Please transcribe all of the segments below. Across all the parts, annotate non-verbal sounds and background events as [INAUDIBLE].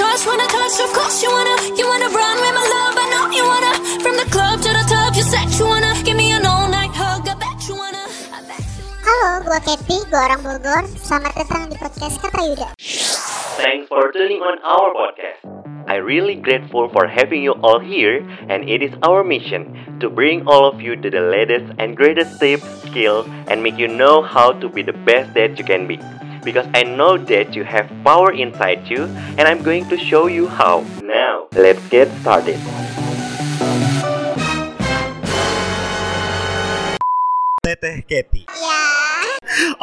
touch, wanna touch, of course you wanna, you wanna run with my love, I know you wanna. From the club to the top, you said you wanna give me an all night hug, I bet you wanna. I bet you wanna. Halo, gue Kathy, gue orang Bogor. Selamat datang di podcast Kata Yuda. Thanks for tuning on our podcast. I'm really grateful for having you all here, and it is our mission to bring all of you to the latest and greatest tips, skills, and make you know how to be the best that you can be. Because I know that you have power inside you, and I'm going to show you how. Now, let's get started. Teteh Keti Ya,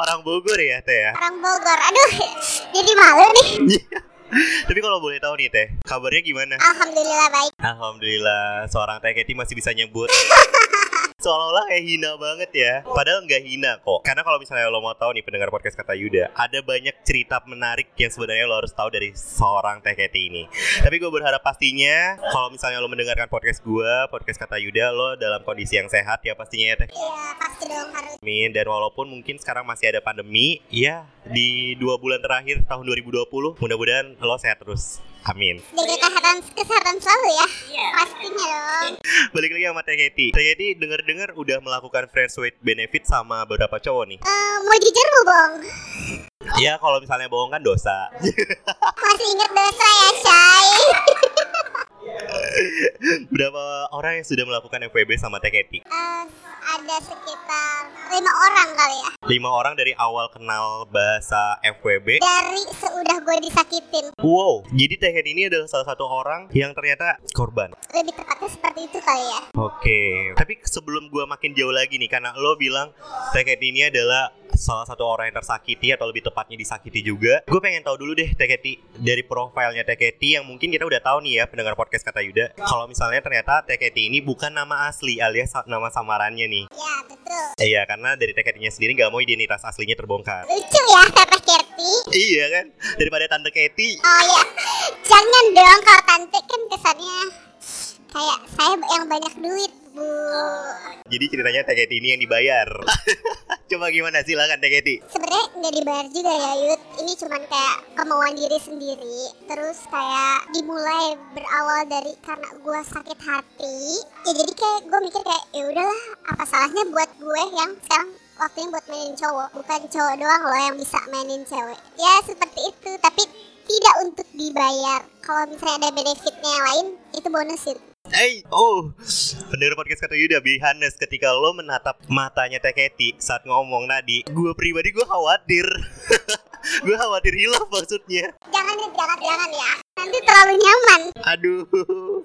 Orang Bogor ya Teh ya orang Bogor. Aduh, jadi malu nih. Tapi kalau boleh tahu nih Teh Kabarnya gimana? Alhamdulillah baik. Alhamdulillah Seorang Teh Keti masih bisa nyebut [LAUGHS] Seolah-olah kayak hina banget ya. Padahal nggak hina kok. Karena kalau misalnya lo mau tahu nih pendengar podcast kata Yuda Ada banyak cerita menarik yang sebenarnya lo harus tahu dari seorang Teh Keti ini. Tapi gue berharap pastinya Kalau misalnya lo mendengarkan podcast gue Podcast kata Yuda Lo dalam kondisi yang sehat ya pastinya ya Teh. Ya, pasti dong harus. Amin. Dan walaupun mungkin sekarang masih ada pandemi ya di dua bulan terakhir tahun 2020 mudah-mudahan lo sehat terus amin Jaga kesehatan, kesehatan selalu ya. Pastinya dong. balik lagi sama Teh Keti Teh Keti denger-dengar udah melakukan friends with benefit sama beberapa cowok nih Eh, mau jujur bu, Bong? ya kalau misalnya bohong kan dosa Masih inget dosa ya, Shay? [LAUGHS] [LAUGHS] berapa orang yang sudah melakukan FWB sama Teh Keti Eh, ada sekitar lima orang kali ya. lima orang dari awal kenal bahasa FWB Dari seudah gue disakitin. wow jadi Teh Keti ini adalah salah satu orang yang ternyata korban Lebih tepatnya seperti itu kali ya. Oke, tapi sebelum gua makin jauh lagi nih, karena lo bilang Teh Keti ini adalah salah satu orang yang tersakiti atau lebih tepatnya disakiti juga. Gue pengen tahu dulu deh Keti dari profilnya Keti yang mungkin kita udah tahu nih ya pendengar podcast kata Yuda. Kalau misalnya ternyata Keti ini bukan nama asli alias nama samarannya nih. Ya, betul. Iya, karena dari Teh Ketinya sendiri nggak mau identitas aslinya terbongkar. Lucu ya, Teteh Kerti. Iya kan, daripada Tante Keti. Oh ya, jangan dong kalau tante kan kesannya kayak saya yang banyak duit, Bu. Jadi ceritanya Keti ini yang dibayar. [LAUGHS] Coba gimana silakan Keti. Sebenarnya nggak dibayar juga ya, Yud. Ini cuman kayak kemauan diri sendiri. Terus kayak dimulai berawal dari karena gue sakit hati. Ya jadi kayak gue mikir kayak ya udahlah, apa salahnya buat gue yang sekarang waktunya buat mainin cowok, bukan cowok doang loh yang bisa mainin cewek. Ya seperti itu, tapi tidak untuk dibayar. Kalau misalnya ada benefitnya yang lain, itu bonus sih. Hey, oh, pendengar podcast kata Yuda Bihanes ketika lo menatap matanya Teh Keti saat ngomong tadi, gue pribadi gue khawatir, [LAUGHS] gue khawatir hilaf maksudnya. Jangan deh, jangan, jangan ya. Nanti terlalu nyaman. Aduh,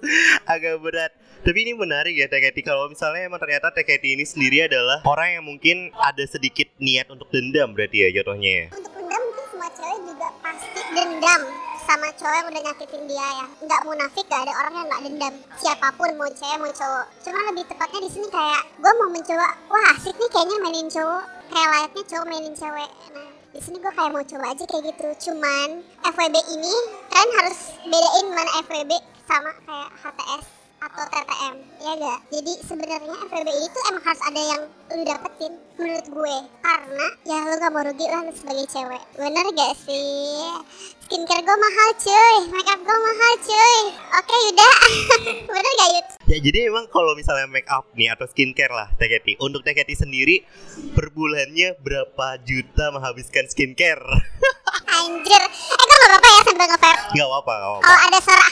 [LAUGHS] agak berat. Tapi ini menarik ya Keti kalau misalnya emang ternyata Keti ini sendiri adalah orang yang mungkin ada sedikit niat untuk dendam berarti ya jatuhnya ya. Untuk dendam mungkin semua cewek juga pasti dendam sama cowok yang udah nyakitin dia ya. Nggak munafik gak ada orang yang nggak dendam. Siapa pun mau cewek mau cowok. Cuma lebih tepatnya di sini kayak gue mau mencoba. Wah asik nih kayaknya mainin cowok. Kayak layaknya cowok mainin cewek. Nah di sini gue kayak mau coba aja kayak gitu. Cuman FWB ini kalian harus bedain mana FWB sama kayak HTS atau TTM ya gak? Jadi sebenarnya FWB itu emang harus ada yang lu dapetin menurut gue karena ya lu gak mau rugi lah lu sebagai cewek bener gak sih? Skincare gue mahal cuy, makeup gue mahal cuy Oke Yuda, [LAUGHS] bener gak Yud? Ya jadi emang kalau misalnya make up nih atau skincare lah Teh Keti Untuk Teh Keti sendiri per bulannya berapa juta menghabiskan skincare? [LAUGHS] Anjir, eh kok gak apa-apa ya sambil nge-vape? Gak apa-apa, gak apa-apa Kalau ada suara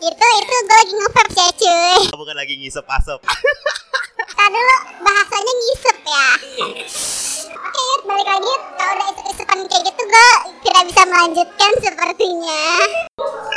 itu, itu gue lagi nge-vape ya cuy Bukan lagi ngisep asap [LAUGHS] Tadi dulu bahasanya ngisep ya Oke Yud, balik lagi. Kalau udah isep-isepan kayak gitu gue tidak bisa melanjutkan sepertinya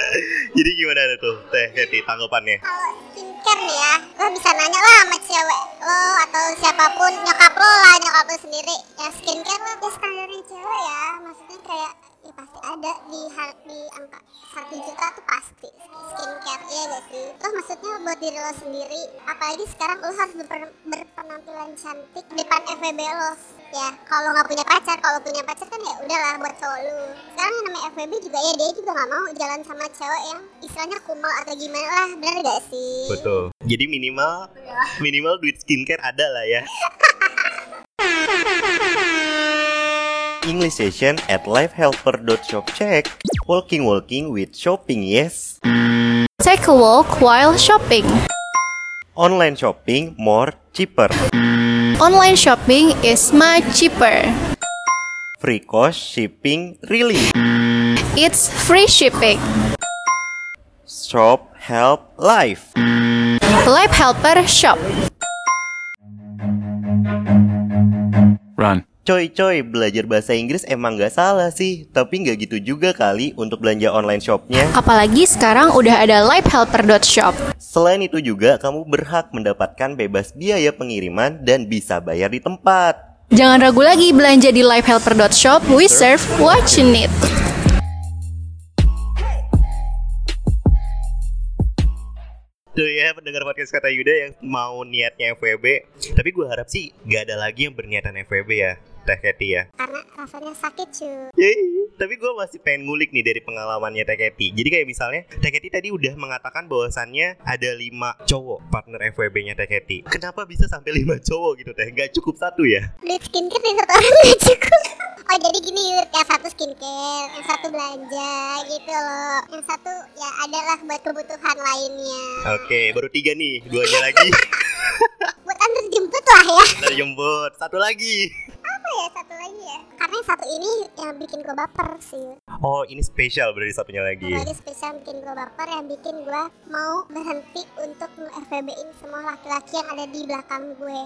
[LAUGHS] Jadi gimana tuh Teh Keti tanggapannya? Kalau skincare nih ya, lo bisa nanya lah sama cewek lo atau siapa pun nyokap lo lah nyokap lo sendiri. Ya skincare lo ya standarnya cewek ya, maksudnya kayak ya pasti ada di har di angka satu juta tuh pasti skincare ya gak sih? Toh maksudnya buat diri lo sendiri, apalagi sekarang lo harus berper- berpenampilan cantik depan FWB lo. Ya kalau nggak punya pacar, kalau punya pacar kan ya udahlah buat cowok lu. Sekarang yang namanya FWB juga ya dia juga nggak mau jalan sama cewek yang istilahnya kumal atau gimana lah, bener gak sih? Betul. Jadi minimal minimal duit skincare ada lah ya. [LAUGHS] English session at lifehelper.shop. Check. Walking walking with shopping, yes. Take a walk while shopping. Online shopping more cheaper. Online shopping is much cheaper. Free cost shipping really. It's free shipping. Shop help life. Life Helper Shop. Run. Coy coy, belajar bahasa Inggris emang gak salah sih Tapi gak gitu juga kali untuk belanja online shopnya Apalagi sekarang udah ada lifehelper.shop. Selain itu juga kamu berhak mendapatkan bebas biaya pengiriman dan bisa bayar di tempat Jangan ragu lagi belanja di lifehelper.shop. We serve what you need. Tuh ya pendengar podcast kata Yuda yang mau niatnya FWB Tapi gue harap sih gak ada lagi yang berniatan FWB ya Teh Keti ya? Karena rasanya sakit cuy Yeay, Tapi gue masih pengen ngulik nih dari pengalamannya Teh Keti. Jadi kayak misalnya Teh Keti tadi udah mengatakan bahwasannya ada lima cowok partner FWB-nya Teh Keti. Kenapa bisa sampai lima cowok gitu Teh? Gak cukup satu ya? duit skincare dari satu orang gak cukup. Oh jadi gini Yud yang satu skincare yang satu belanja gitu loh. Yang satu ya adalah buat kebutuhan lainnya. Oke, baru tiga nih, duanya lagi. [LAUGHS] Buat antar jemput lah ya. Ntar jemput, satu lagi apa ya satu lagi ya karena yang satu ini yang bikin gue baper sih. Oh ini spesial berarti satunya lagi. Satu lagi spesial bikin gue baper yang bikin gue mau berhenti untuk nge-FVB-in semua laki-laki yang ada di belakang gue.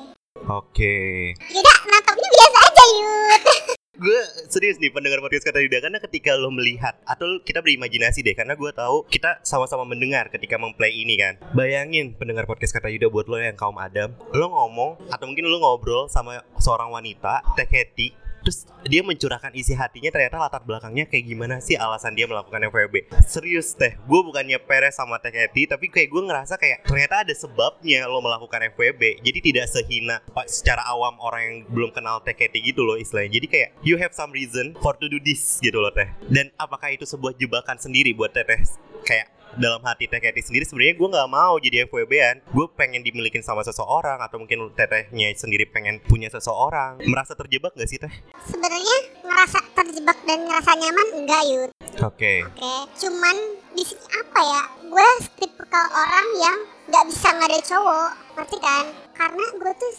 Oke. Yaudah nangkapnya biasa aja Yud [LAUGHS] Gue serius nih pendengar podcast kata Yuda. Karena ketika lo melihat Atau kita berimajinasi deh Karena gue tahu kita sama-sama mendengar ketika memplay ini kan. Bayangin pendengar podcast kata Yuda buat lo yang kaum Adam Lo ngomong Atau mungkin lo ngobrol sama seorang wanita Teh Keti Terus dia mencurahkan isi hatinya ternyata latar belakangnya kayak gimana sih alasan dia melakukan FWB Serius teh, gue bukannya peres sama Teh Keti Tapi kayak gue ngerasa kayak ternyata ada sebabnya lo melakukan FWB Jadi tidak sehina secara awam orang yang belum kenal Teh Keti gitu loh istilahnya. Jadi kayak you have some reason for to do this gitu loh teh. Dan apakah itu sebuah jebakan sendiri buat Teh Teh Kayak dalam hati Teh Keti sendiri sebenarnya gue nggak mau jadi FWB-an gue pengen dimilikin sama seseorang atau mungkin tetehnya sendiri pengen punya seseorang merasa terjebak gak sih teh? sebenarnya ngerasa terjebak dan ngerasa nyaman enggak Yud Oke Oke, cuman di sini apa ya? Gue tipikal orang yang nggak bisa nggak ada cowok, ngerti kan? Karena gue tuh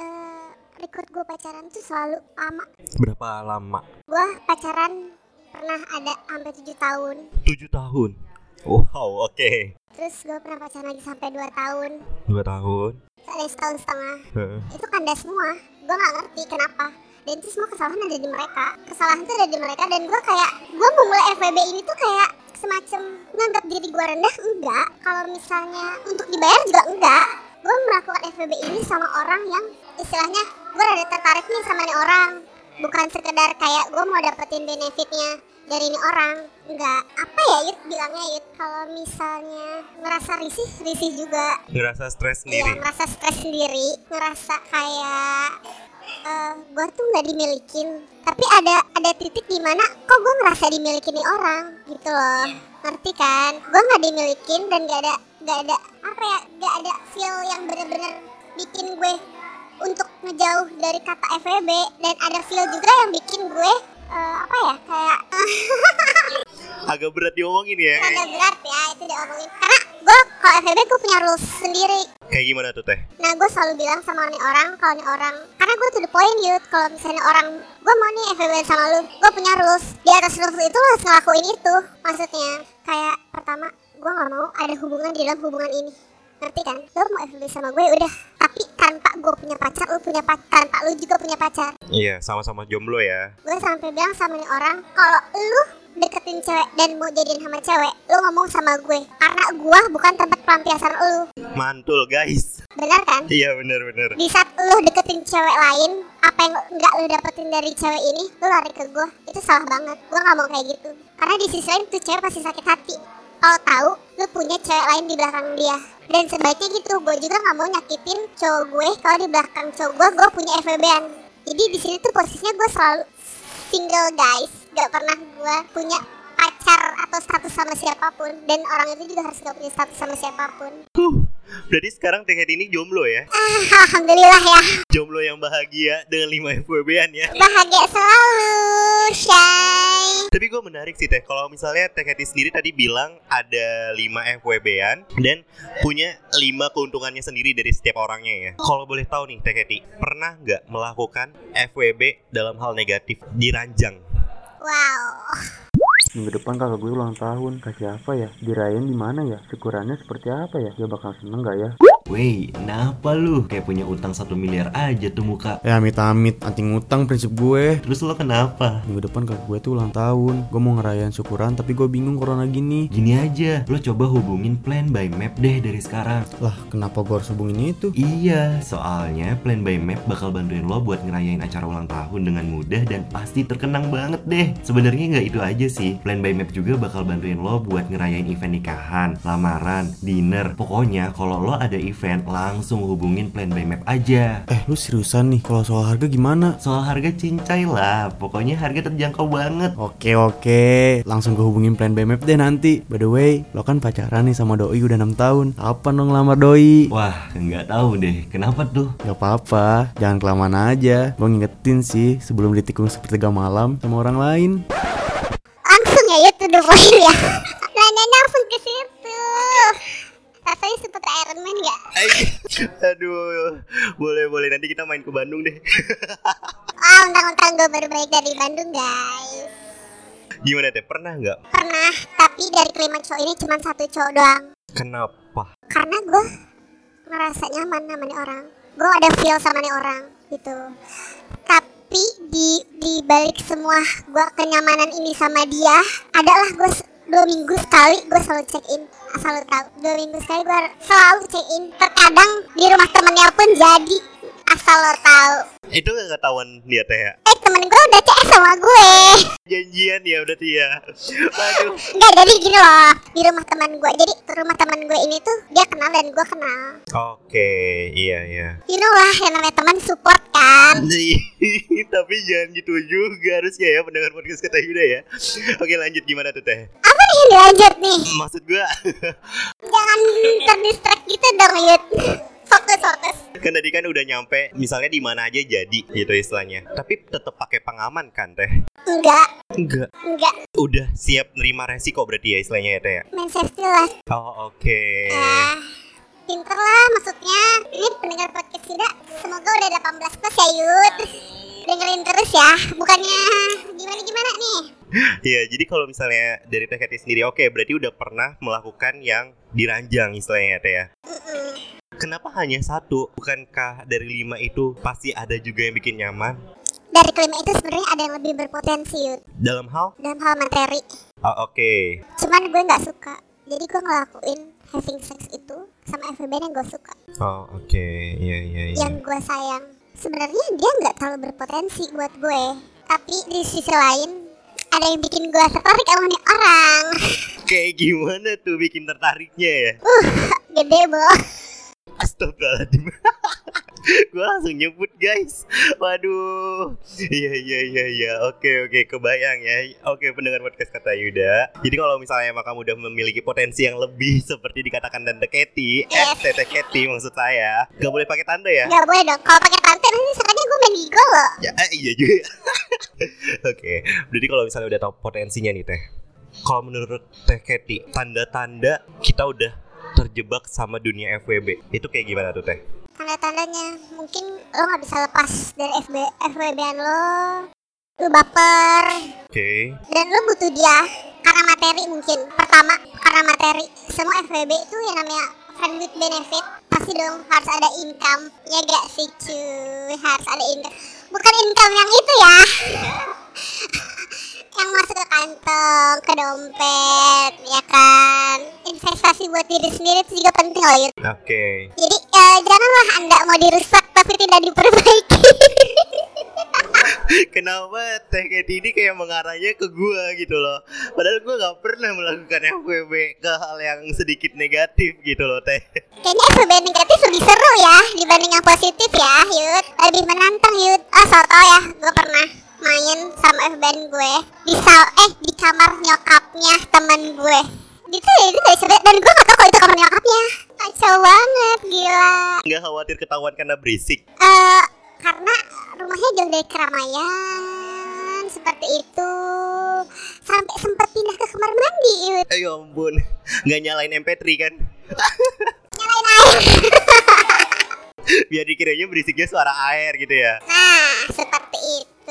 eh, record gue pacaran tuh selalu lama. berapa lama? Gue pacaran pernah ada sampai 7 tahun. 7 tahun. Wow oke Terus gue pernah pacaran lagi sampai 2 tahun. dua tahun. Ada setahun setengah. Heeh. Itu kandas semua. Gue nggak ngerti kenapa. Dan itu semua kesalahan ada di mereka. Kesalahan tuh ada di mereka dan gue kayak gue memulai FWB ini tuh kayak semacam menganggap diri gue rendah enggak. Kalau misalnya untuk dibayar juga enggak. Gue melakukan FWB ini sama orang yang istilahnya gue rada tertarik nih sama nih orang. Bukan sekedar kayak gue mau dapetin benefitnya dari ini orang enggak apa ya Yud bilangnya Yud kalau misalnya ngerasa risih risih juga Ngerasa stres Iya, sendiri. ngerasa stres sendiri, ngerasa kayak eh gue tuh nggak dimilikin. Tapi ada ada titik di mana kok gue ngerasa dimilikin nih orang gitu loh. Ngerti kan? Gue nggak dimilikin dan gak ada gak ada apa ya gak ada feel yang bener-bener bikin gue untuk ngejauh dari kata FWB dan ada feel juga yang bikin gue eh, apa ya? Kayak [LAUGHS] Agak berat diomongin ya. agak berat ya itu diomongin. Karena gue kalau FWB gue punya rules sendiri. Kayak gimana tuh teh? Nah gue selalu bilang sama nih orang kalau nih orang karena gue tuh the point youth kalau misalnya orang gue mau nih FWB sama lu gue punya rules. Di atas rules itu lo harus ngelakuin itu maksudnya. Kayak pertama gue nggak mau ada hubungan di dalam hubungan ini. Ngerti kan? Lo mau FWB sama gue udah tapi tanpa gue punya pacar lu punya pacar tanpa lu juga punya pacar. Iya sama-sama jomblo ya. gue sampai bilang sama nih orang kalau lu deketin cewek dan mau jadiin sama cewek lu ngomong sama gue. Karena gue bukan tempat pelampiasan lu. Mantul guys. benar kan? Iya bener-bener. di saat lu deketin cewek lain apa yang nggak lu dapetin dari cewek ini lu lari ke gue itu salah banget. Gue nggak mau kayak gitu. Karena di sisi lain tuh cewek pasti sakit hati tahu lu punya cewek lain di belakang dia. Dan sebaiknya gitu gue juga nggak mau nyakitin cowok gue. Kalau di belakang cowok gue gue punya FWB-an jadi di sini tuh posisinya gue selalu single guys. Gak pernah gue punya pacar atau status sama siapa pun. Dan orang itu juga harus gak punya status sama siapa pun. Huh, Berarti sekarang Teh Keti ini jomblo ya? Ah, Alhamdulillah ya Jomblo yang bahagia dengan 5 FWB-an ya. Bahagia selalu Shy Tapi gue menarik sih Teh, kalau misalnya Teh sendiri tadi bilang ada 5 FWB-an dan punya 5 keuntungannya sendiri dari setiap orangnya ya. Kalau boleh tahu nih Teh pernah nggak melakukan FWB dalam hal negatif diranjang? Wow Minggu depan kakak gue ulang tahun, kasih apa ya? Dirayain di mana ya? Syukurannya seperti apa ya? Dia bakal seneng gak ya? Wey, kenapa lu? Kayak punya utang satu miliar aja tuh muka. Ya amit-amit, anti ngutang prinsip gue. Terus lo kenapa? Minggu depan kakak gue tuh ulang tahun. Gue mau ngerayain syukuran, tapi gue bingung corona gini. Gini aja, lo coba hubungin Plan by Map deh dari sekarang. Lah, kenapa gue harus hubungin itu? Iya, soalnya Plan by Map bakal bantuin lo buat ngerayain acara ulang tahun dengan mudah dan pasti terkenang banget deh. Sebenarnya nggak itu aja sih. Plan by Map juga bakal bantuin lo buat ngerayain event nikahan, lamaran, dinner. Pokoknya kalau lo ada event langsung hubungin Plan by Map aja. Eh, lu seriusan nih? Kalau soal harga gimana? Soal harga cincai lah, pokoknya harga terjangkau banget. Oke oke, langsung ke hubungin plan by map deh nanti. By the way, lo kan pacaran nih sama doi udah 6 tahun. Kapan dong lamar doi? Wah, nggak tahu deh, kenapa tuh? Gak apa-apa, jangan kelamaan aja. Gue ngingetin sih sebelum ditikung sepertiga malam sama orang lain. Langsung ya [LAUGHS] ya Nanyanya langsung ke situ Rasanya seperti Iron Man gak? [LAUGHS] Aduh, boleh boleh nanti kita main ke Bandung deh. [LAUGHS] Ah, undang-undang gue baru balik dari Bandung guys Gimana Teh? Pernah nggak? Pernah, tapi dari kelima cowok ini cuma satu cowok doang Kenapa? Karena gue ngerasa nyaman sama nih orang Gue ada feel sama nih orang gitu Tapi di, di balik semua gue kenyamanan ini sama dia Adalah gue dua minggu sekali gue selalu check in Asal lo tau, dua minggu sekali gue selalu check in Terkadang di rumah temennya pun jadi Asal lo tahu Itu nggak ketahuan dia Teh ya? Eh temen gue udah CS sama gue Janjian ya berarti ya. Aduh. Enggak jadi gini loh Di rumah teman gue Jadi rumah teman gue ini tuh Dia kenal dan gue kenal Oke, iya iya. You know lah yang namanya teman support kan [LAUGHS] Tapi jangan gitu juga harusnya ya pendengar podcast kata Yuda ya. Oke lanjut gimana tuh Teh? Apa nih yang dilanjut nih Maksud gua Jangan terdistract gitu dong Yud [LAUGHS] Fokus fokus kan tadi kan udah nyampe misalnya di mana aja jadi gitu istilahnya. Tapi tetap pakai pengaman kan Teh? Enggak Enggak. Enggak Udah siap nerima resiko berarti ya istilahnya ya Teh ya? Main safety lah Oh oke. Ya Pinter lah maksudnya Ini pendengar podcast tidak Semoga udah 18 plus ya Yud Dengerin terus ya Bukannya Gimana-gimana nih Iya, jadi kalau misalnya dari Teh sendiri oke, berarti udah pernah melakukan yang diranjang istilahnya ya Teh ya. Kenapa hanya satu? Bukankah dari lima itu pasti ada juga yang bikin nyaman? Dari kelima itu sebenarnya ada yang lebih berpotensi Yud Dalam hal? Dalam hal materi Oh, oke. Cuman gue nggak suka Jadi gue ngelakuin having sex itu sama FWB yang gue suka Oh, oke. Iya, iya, iya. Yang gue sayang Sebenarnya dia nggak terlalu berpotensi buat gue Tapi di sisi lain ada yang bikin gue tertarik sama nih orang Kayak gimana tuh bikin tertariknya ya? Uh, gede boh Astagfirullahaladzim. [LAUGHS] Gue langsung nyebut guys. Waduh. Iya iya iya iya. Oke oke. Kebayang ya. Oke pendengar podcast kata Yuda. Jadi kalau misalnya emang kamu udah memiliki potensi yang lebih Seperti dikatakan Tante Keti Eh. Tete Keti maksud saya Gak boleh pakai tanda ya? Gak boleh dong. Kalau pakai tante nanti sekalinya gue main gigol loh. Ya eh, iya juga. [LAUGHS] Oke. Berarti kalau misalnya udah tahu potensinya nih Teh. Kalau menurut Teh Keti Tanda-tanda kita udah terjebak sama dunia FWB Itu kayak gimana tuh Teh? Tanda-tandanya Mungkin lo gak bisa lepas dari FB, FWB-an lo. Lo baper. Oke. Dan lo butuh dia Karena materi mungkin. Pertama Karena materi. Semua FWB itu yang namanya Friend with benefit. Pasti dong harus ada income. Ya gak sih cuy? Harus ada income. Bukan income yang itu ya [LAUGHS] Yang masuk ke kantong Ke dompet Ya kan Investasi buat diri sendiri itu juga penting loh Yud. Oke Jadi eh, janganlah anda mau dirusak Tapi tidak diperbaiki [LAUGHS] Kenapa Teh Keti ini kayak mengarahnya ke gua gitu loh Padahal gua gak pernah melakukan FWB ke hal yang sedikit negatif gitu loh Teh Kayaknya FB negatif lebih seru ya dibanding yang positif ya, Yud. Lebih menantang, Yud. Ah, so tau ya, gue pernah main sama FBN gue di sal eh di kamar nyokapnya teman gue. Itu ya itu gak bisa dan gue gak tau kalau itu kamar nyokapnya. Kacau banget gila Nggak khawatir ketahuan karena berisik. Eh, karena rumahnya jauh dari keramaian seperti itu sampai sempat pindah ke kamar mandi Yud. Ayo ampun, nggak nyalain MP3 kan? [LAUGHS] nyalain air [LAUGHS] Biar dikiranya berisiknya suara air gitu ya. nah seperti itu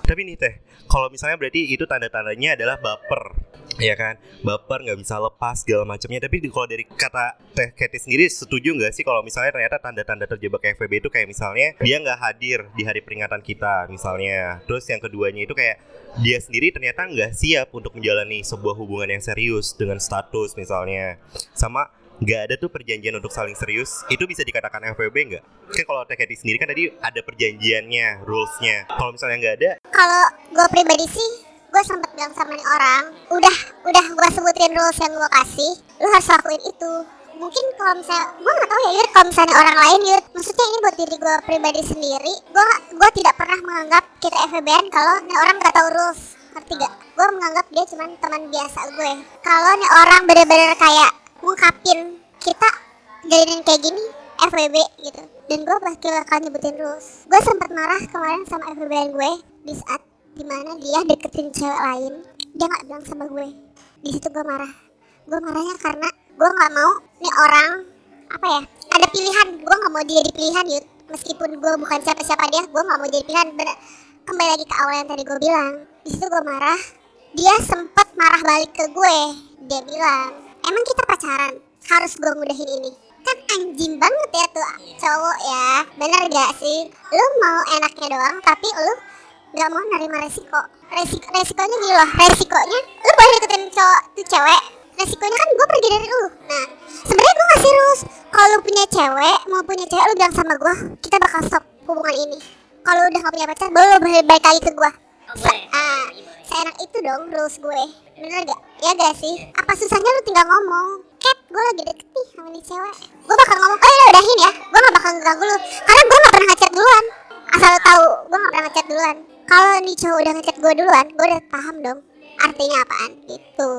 Tapi nih teh, kalau misalnya berarti itu tanda-tandanya adalah baper, ya kan? Baper nggak bisa lepas segala macamnya. Tapi kalau dari kata teh Katy sendiri, setuju nggak sih kalau misalnya ternyata tanda-tanda terjebak FVB itu kayak misalnya dia nggak hadir di hari peringatan kita, misalnya. Terus yang keduanya itu kayak dia sendiri ternyata nggak siap untuk menjalani sebuah hubungan yang serius dengan status misalnya, sama nggak ada tuh perjanjian untuk saling serius. Itu bisa dikatakan FWB nggak? Kan kalau TKT sendiri kan tadi ada perjanjiannya, rulesnya. Kalau misalnya nggak ada, kalau gue pribadi sih gue sempat bilang sama nih orang udah udah gue sebutin rules yang gue kasih lu harus lakuin itu. Mungkin kalau misalnya gue nggak tahu ya Yud kalau misalnya orang lain Yud. Maksudnya ini buat diri gue pribadi sendiri gue gue tidak pernah menganggap kita FBN kalau nih orang nggak tahu rules. Ngerti gak gue menganggap dia cuma teman biasa gue. Kalau nih orang bener-bener kayak ngungkapin kita jadiin kayak gini FWB gitu. Dan gue pasti bakal nyebutin rules. Gue sempat marah kemarin sama FWB gue di saat di mana dia deketin cewek lain dia nggak bilang sama gue. Di situ gue marah. Gue marahnya karena gue nggak mau nih orang apa ya ada pilihan. Gue nggak mau dia di pilihan yud. Meskipun gue bukan siapa-siapa dia gue nggak mau jadi pilihan. Bener, kembali lagi ke awal yang tadi gue bilang. Di situ gue marah. Dia sempat marah balik ke gue. Dia bilang emang kita pacaran? Harus gue mudahin ini. Kan anjing banget ya tuh cowok ya. Bener gak sih? Lu mau enaknya doang tapi lu nggak mau nerima resiko. Resiko resikonya gini loh resikonya lu boleh deketin cowok tuh cewek. Resikonya kan gue pergi dari lu. Nah sebenarnya gue ngasih rules kalau lu punya cewek mau punya cewek lu bilang sama gue kita bakal stop hubungan ini. Kalau udah gak punya pacar baru lu boleh balik lagi ke gue Se- ah, seenak itu dong rules gue bener gak ya gak sih. Apa susahnya lu tinggal ngomong? Cat, gue lagi deket nih sama nih cewek. Gue bakal ngomong, oh ya udahin ya. Gue gak bakal ngeganggu lu. Karena gue gak pernah ngechat duluan. Asal lu tahu, gue gak pernah ngechat duluan. Kalau nih cowok udah ngechat gue duluan Gue udah paham dong Artinya apaan. Gitu.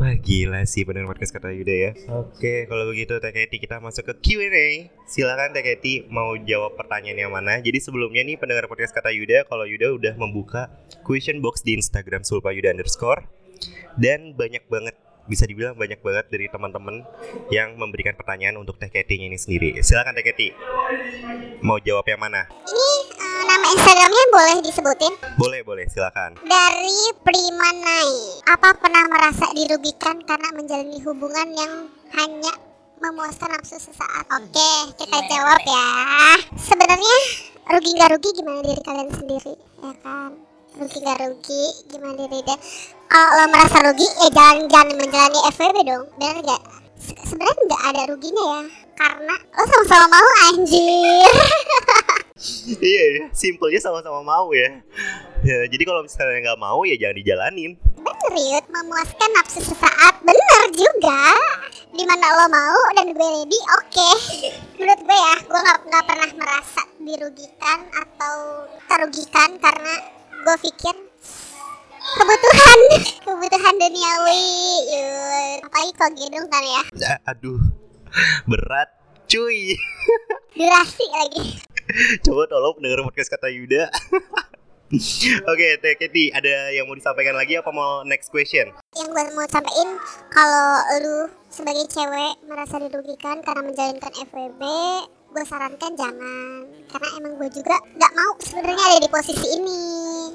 Wah gila sih pendengar podcast kata Yuda ya. Oke, kalau begitu Katy kita masuk ke Q&A. Silakan Teh Katy mau jawab pertanyaan yang mana. Jadi sebelumnya nih pendengar podcast kata Yuda, kalau Yuda udah membuka question box di Instagram Sulpa Yuda underscore dan banyak banget bisa dibilang banyak banget dari teman-teman yang memberikan pertanyaan untuk Teh Katy-nya ini sendiri. Silakan Teh Katy. Mau jawab yang mana? Ini eh, nama Instagramnya boleh disebutin Boleh, boleh, silakan. Dari Primanai Apa pernah merasa dirugikan karena menjalani hubungan yang hanya memuaskan nafsu sesaat Oke, kita jawab ya Sebenarnya rugi gak rugi gimana diri kalian sendiri Ya kan Rugi gak rugi? Gimana dia Kalau lo merasa rugi? Ya jangan, jangan menjalani FWB dong. Bener gak? Se- Sebenarnya nggak ada ruginya ya. Karena lo sama-sama mau anjir. [LAUGHS] Iya, ya, simpelnya sama-sama mau ya. ya jadi kalau misalnya nggak mau ya jangan dijalanin. Bener Yud, memuaskan nafsu sesaat. Bener juga. Di mana lo mau dan gue ready, oke. Menurut gue ya, gue gak, nggak pernah merasa dirugikan atau terugikan Karena gue pikir kebutuhan [LAUGHS] Kebutuhan duniawi Yud Apalagi kalau gedung kan ya Ah, aduh, berat, cuy. [LAUGHS] Durasi lagi Coba tolong pendengar podcast kata Yuda. [LAUGHS] Oke, Teh Katy, ada yang mau disampaikan lagi apa mau next question? Yang gue mau sampaikan Kalau lu sebagai cewek merasa dirugikan karena menjalankan FWB gue sarankan jangan karena emang gue juga nggak mau sebenarnya ada di posisi ini.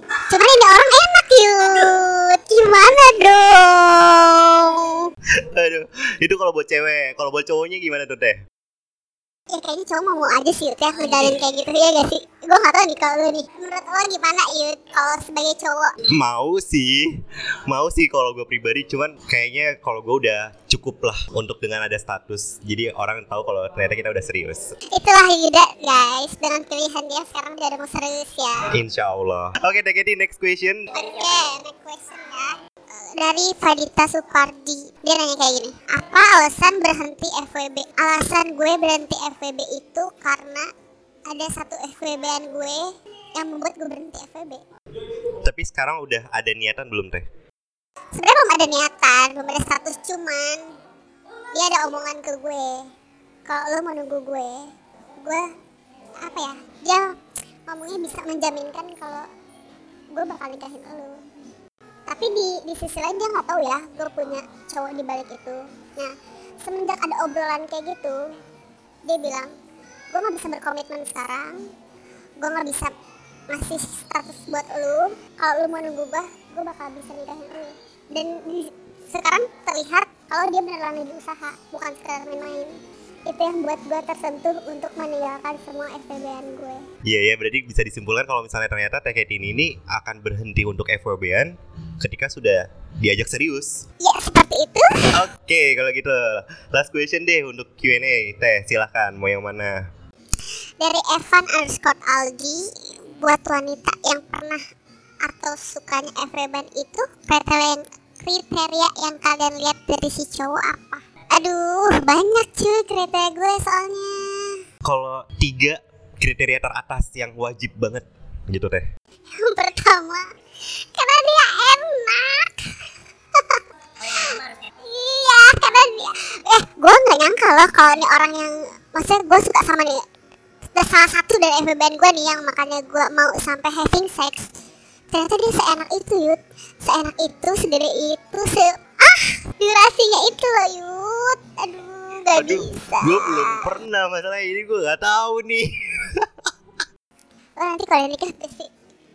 Cuman ini orang enak yud. Gimana dong? Aduh, itu kalau buat cewek, kalau buat cowoknya gimana tuh Teh? Ya kayaknya cowok mau, mau aja sih yud ya ngejalin kayak gitu ya gak sih gue nggak tahu nih kalau lu nih menurut lo gimana yud kalau sebagai cowok Mau sih, mau sih kalau gue pribadi, cuman kayaknya kalau gue udah cukup lah untuk dengan ada status. Jadi orang tahu kalau ternyata kita udah serius. itulah Yuda guys dengan pilihan dia sekarang dia udah mau serius ya Insya Allah. Oke, Teh Katy, next question. Oke, next question ya. Dari Fadita Supardi Dia nanya kayak gini Apa alasan berhenti FWB? Alasan gue berhenti FWB itu karena Ada satu FWB-an gue Yang membuat gue berhenti FWB Tapi sekarang udah ada niatan belum Teh? Sebenarnya belum ada niatan Belum ada status Cuman dia ada omongan ke gue kalau lo mau nunggu gue gue apa ya dia ngomongnya bisa menjaminkan kalau gue bakal nikahin lo tapi di di sisi lain dia nggak tahu ya gue punya cowok di balik itu. Nah semenjak ada obrolan kayak gitu dia bilang gue nggak bisa berkomitmen sekarang. Gue nggak bisa ngasih status buat lu. Kalau lu mau nunggu gue gue bakal bisa nikahin lu. Dan di- sekarang terlihat kalau dia beneran lagi usaha bukan sekedar main-main itu yang buat gue tersentuh untuk meninggalkan semua FBB-an gue Iya ya, berarti bisa disimpulkan kalau misalnya ternyata Teketini ini akan berhenti untuk FWB-an ketika sudah diajak serius. ya seperti itu Oke, kalau gitu last question deh untuk Q&A. Teh, silahkan mau yang mana? dari Evan underscore Algi buat wanita yang pernah atau sukanya FBB itu kriteria yang, kriteria yang kalian lihat dari si cowok apa aduh banyak cuy kriteria gue soalnya Kalau tiga kriteria teratas yang wajib banget gitu teh. Yang pertama, karena dia enak. iya, karena dia. Eh, gue nggak nyangka loh kalau ini orang yang, maksudnya gue suka sama dia. Dan salah satu dari FBN gue nih yang makanya gue mau sampai having sex. Ternyata dia seenak itu, Yud. Seenak itu, sendiri itu, se... Ah, durasinya itu loh, Yud. Aduh, gak bisa. gue belum pernah masalah ini gue nggak tahu nih. [LAUGHS] Oh, nanti kalau nikah pasti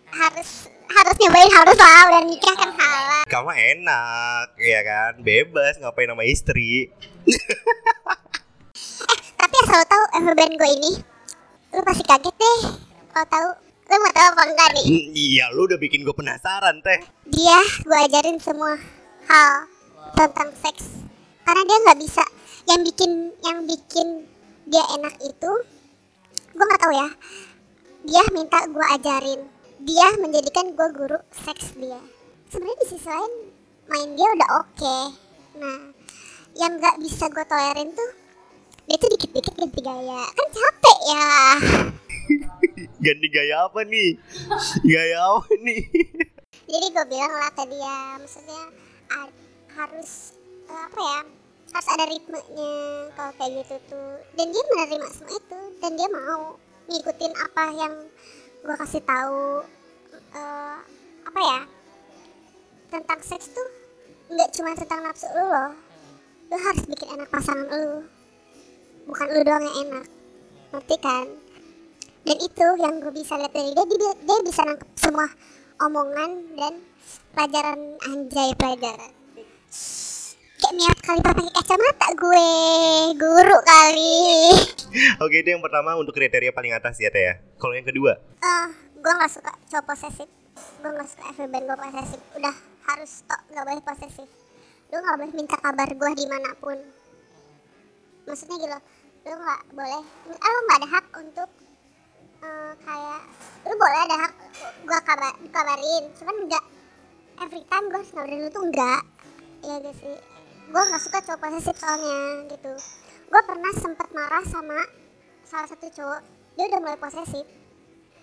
harus harus nyobain harus lah udah nikah kan halal Kamu enak, ya kan? Bebas ngapain sama istri. tapi asal tahu FBN gue ini lu pasti kaget deh kalau tahu lu mau tahu apa enggak nih Hmm, Iya, lu udah bikin gue penasaran teh. dia gue ajarin semua hal tentang seks. Karena dia nggak bisa. Yang bikin yang bikin dia enak itu gue nggak tahu ya. Dia minta gue ajarin. Dia menjadikan gue guru seks dia. Sebenarnya di sisi lain main dia udah oke. Nah yang nggak bisa gue tolerin tuh dia tuh dikit-dikit ganti gaya. Kan capek ya. [LAUGHS] Ganti gaya apa nih? Gaya apa nih? jadi gue bilang lah ke dia maksudnya harus eh, apa ya harus ada ritmenya kalau kayak gitu tuh. Dan dia menerima semua itu dan dia mau ngikutin apa yang gue kasih tahu eh, apa ya tentang seks tuh nggak cuma tentang nafsu lu loh. Lu harus bikin enak pasangan lu. Bukan lu doang yang enak. Ngerti kan? Dan itu yang gue bisa lihat dari dia. Dia, dia bisa nangkep semua omongan dan pelajaran anjay pelajaran kayak niat kali pakai kacamata gue. Guru kali. Oke, itu yang pertama untuk kriteria paling atas ya teh ya. Kalau yang kedua, eh gue nggak suka cowok posesif. Gue nggak suka FBN gue posesif. Udah harus stop nggak boleh posesif. Lu nggak boleh minta kabar gue di mana pun. Maksudnya gitu lu nggak boleh ah, lu nggak ada hak untuk eh, kayak lu boleh ada hak gue kabar kabarin. Cuman nggak every time gue harus ngabarin lu tuh enggak ya gitu sih. Gue nggak suka cowok posesif soalnya gitu. Gue pernah sempat marah sama salah satu cowok. Dia udah mulai posesif.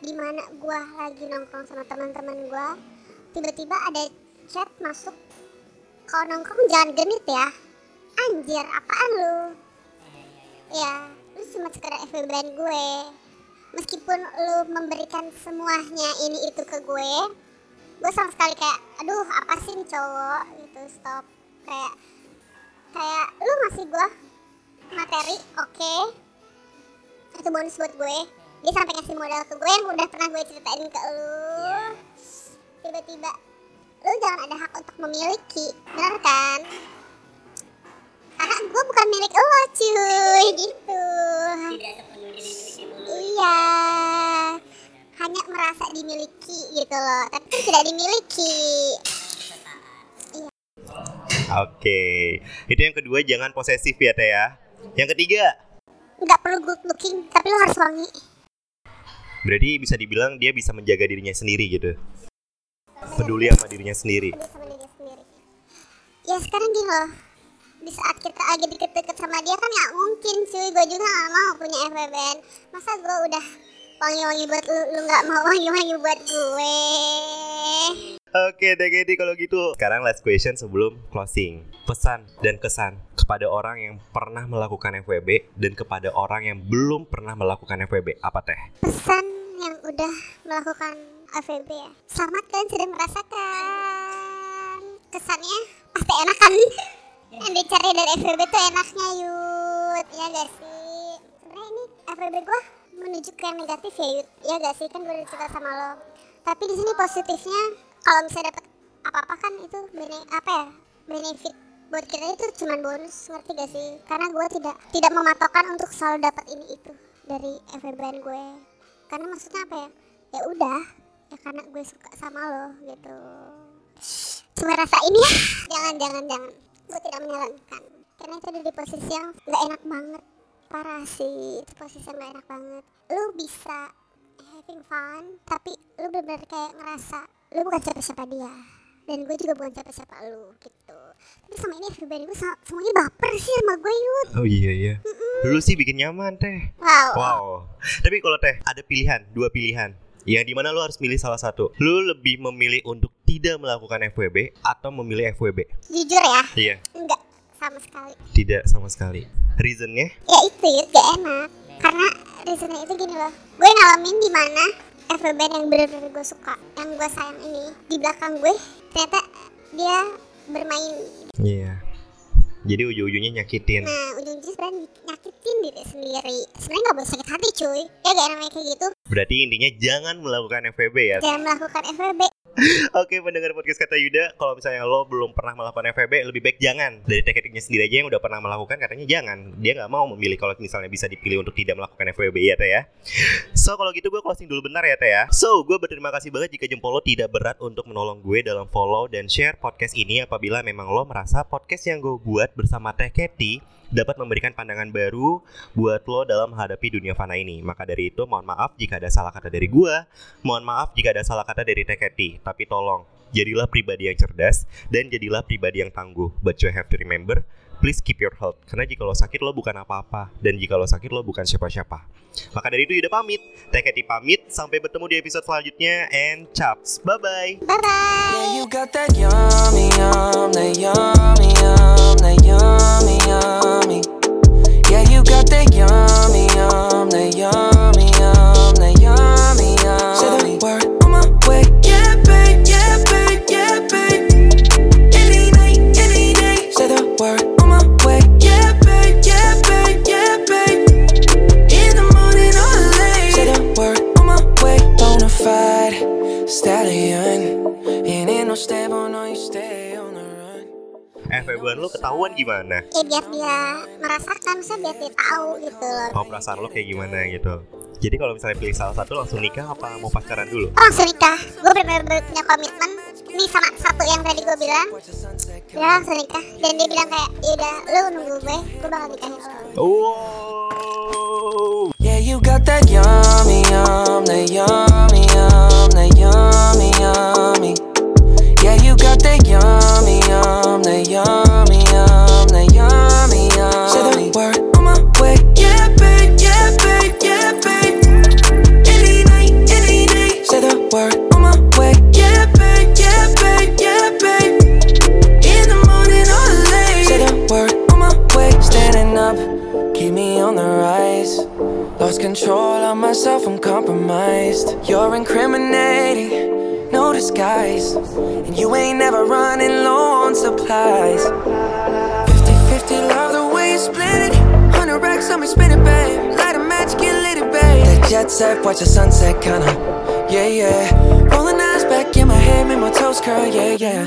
Di mana gue lagi nongkrong sama teman-teman gue tiba-tiba ada chat masuk. Kalau nongkrong jangan genit ya. Anjir apaan lu? Ya lu cuma sekedar FBN gue. Meskipun lu memberikan semuanya ini itu ke gue gue sama sekali kayak aduh apa sih nih cowok? Gitu stop kayak kayak lu ngasih gue materi oke. Itu bonus buat gue. Dia sampai ngasih modal ke gue yang udah pernah gue ceritain ke lu. Tiba-tiba lu jangan ada hak untuk memiliki benar kan? Karena gue bukan milik lo cuy gitu. Iya. Hanya merasa dimiliki gitu loh. Tapi kan tidak dimiliki [LAUGHS] oke. Itu yang kedua jangan posesif ya teh ya. Yang ketiga, nggak perlu good looking tapi lo harus wangi. Berarti bisa dibilang dia bisa menjaga dirinya sendiri gitu. Peduli sama dirinya sendiri. Ya sekarang gini loh. Di saat kita lagi deket-deket sama dia kan nggak mungkin cuy gue juga gak mau punya FBN masa gue udah wangi-wangi buat lu lu nggak mau wangi-wangi buat gue Oke, Teh Keti kalau gitu. Sekarang last question sebelum closing. Pesan dan kesan kepada orang yang pernah melakukan FWB dan kepada orang yang belum pernah melakukan FWB? Apa teh? pesan yang udah melakukan AVB ya selamat kalian sudah merasakan kesannya pasti enak kan yang dicari dari FVB tuh enaknya yud ya gak sih sebenarnya ini FVB gua menuju ke yang negatif ya yud ya gak sih kan gue udah cerita sama lo tapi di sini positifnya kalau misalnya dapet apa-apa kan itu bene apa ya benefit buat kita itu cuman bonus ngerti gak sih? Karena gue tidak tidak mematokkan untuk selalu dapat ini itu dari FVB gue karena maksudnya apa ya? Ya udah ya karena gue suka sama lo gitu. Cuma rasa ini ya jangan jangan jangan. Gue tidak menyarankan. Karena itu ada di posisi yang gak enak banget. Parah sih itu posisi yang gak enak banget. Lu bisa having fun tapi lu bener-bener kayak ngerasa lu bukan siapa-siapa dia dan gue juga bukan siapa-siapa lu gitu tapi sama ini everybody gue sama- semuanya baper sih sama gue yud Oh iya iya. Lu sih bikin nyaman teh. wow, Wow. Tapi kalau teh ada pilihan, dua pilihan. Yang di mana lu harus milih salah satu. Lu lebih memilih untuk tidak melakukan FWB atau memilih FWB? jujur ya Iya. enggak sama sekali Tidak sama sekali. Reasonnya? ya itu yud gak enak karena reasonnya itu gini loh gue ngalamin di band yang bener-bener gue suka yang gue sayang ini di belakang gue ternyata dia bermain Iya. Jadi ujung-ujungnya nyakitin. nah ujung-ujungnya sebenarnya nyakitin diri sendiri sebenarnya nggak boleh sakit hati cuy ya gak namanya kayak gitu Berarti intinya jangan melakukan FWB ya. jangan melakukan FWB Oke pendengar podcast kata Yuda Kalau misalnya lo belum pernah melakukan FVB Lebih baik jangan. Dari tekniknya sendiri aja yang udah pernah melakukan Katanya jangan. Dia nggak mau memilih Kalau misalnya bisa dipilih untuk tidak melakukan FVB ya Teh ya. So kalau gitu gue closing dulu bentar ya Teh ya. So gue berterima kasih banget Jika jempol lo tidak berat Untuk menolong gue dalam follow dan share podcast ini Apabila memang lo merasa podcast yang gue buat Bersama Teh Keti dapat memberikan pandangan baru buat lo dalam menghadapi dunia fana ini. Maka dari itu mohon maaf jika ada salah kata dari gua, mohon maaf jika ada salah kata dari Teketi, tapi tolong jadilah pribadi yang cerdas dan jadilah pribadi yang tangguh. But you have to remember, please keep your health. Karena jika lo sakit lo bukan apa-apa dan jika lo sakit lo bukan siapa-siapa. Maka dari itu Yuda pamit, Teketi pamit, sampai bertemu di episode selanjutnya and chaps. Bye bye. bye bye Yeah, you got that yummy, yum, that yummy, yum, that yummy, yummy. Yeah, you got that yummy, yum, that yummy, FWB lo ketahuan gimana? ya biar dia merasakan saya biar dia tahu gitu loh Mau perasaan lo kayak gimana gitu. Jadi kalau misalnya pilih salah satu langsung nikah apa mau pacaran dulu? Oh, langsung nikah gue bener-bener punya komitmen ini sama satu yang tadi gue bilang ya langsung nikah dan dia bilang kayak yaudah lu nunggu gue gue bakal nikahin lo Wow. Ain't never running low on supplies. 50 50, love the way you split it. 100 racks on me, spin it, babe. Light a match, get lit, it, babe. That jet set, watch the sunset, kinda. Yeah, yeah. Rolling eyes back in my head, make my toes curl, yeah, yeah.